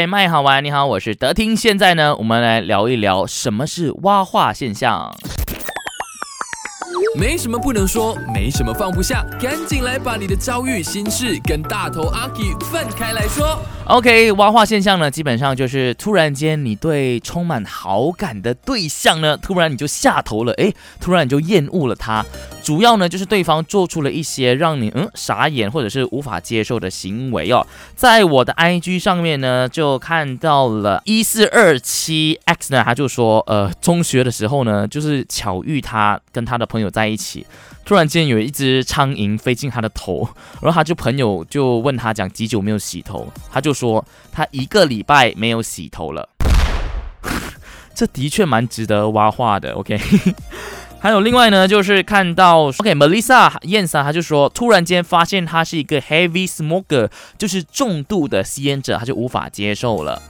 哎，麦好玩，你好，我是德听。现在呢，我们来聊一聊什么是蛙化现象。没什么不能说，没什么放不下，赶紧来把你的遭遇、心事跟大头阿 K 分开来说。OK，蛙化现象呢，基本上就是突然间你对充满好感的对象呢，突然你就下头了，哎，突然你就厌恶了他。主要呢就是对方做出了一些让你嗯傻眼或者是无法接受的行为哦。在我的 IG 上面呢，就看到了一四二七 X 呢，他就说，呃，中学的时候呢，就是巧遇他跟他的朋友在一起。突然间有一只苍蝇飞进他的头，然后他就朋友就问他讲几久没有洗头，他就说他一个礼拜没有洗头了。这的确蛮值得挖话的。OK，还有另外呢，就是看到 OK，Melissa 燕莎他就说，突然间发现他是一个 heavy smoker，就是重度的吸烟者，他就无法接受了。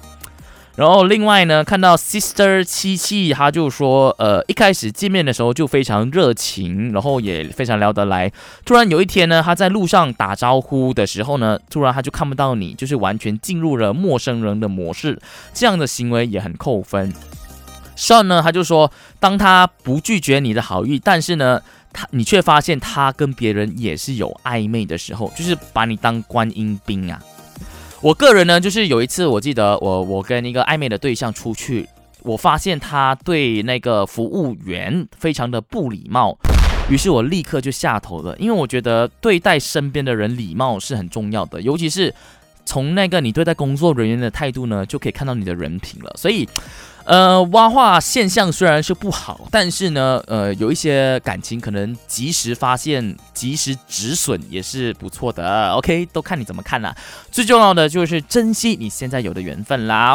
然后另外呢，看到 Sister 七七，他就说，呃，一开始见面的时候就非常热情，然后也非常聊得来。突然有一天呢，他在路上打招呼的时候呢，突然他就看不到你，就是完全进入了陌生人的模式，这样的行为也很扣分。Sean 呢，他就说，当他不拒绝你的好意，但是呢，他你却发现他跟别人也是有暧昧的时候，就是把你当观音兵啊。我个人呢，就是有一次，我记得我我跟一个暧昧的对象出去，我发现他对那个服务员非常的不礼貌，于是我立刻就下头了，因为我觉得对待身边的人礼貌是很重要的，尤其是从那个你对待工作人员的态度呢，就可以看到你的人品了，所以。呃，挖化现象虽然是不好，但是呢，呃，有一些感情可能及时发现、及时止损也是不错的。OK，都看你怎么看了。最重要的就是珍惜你现在有的缘分啦。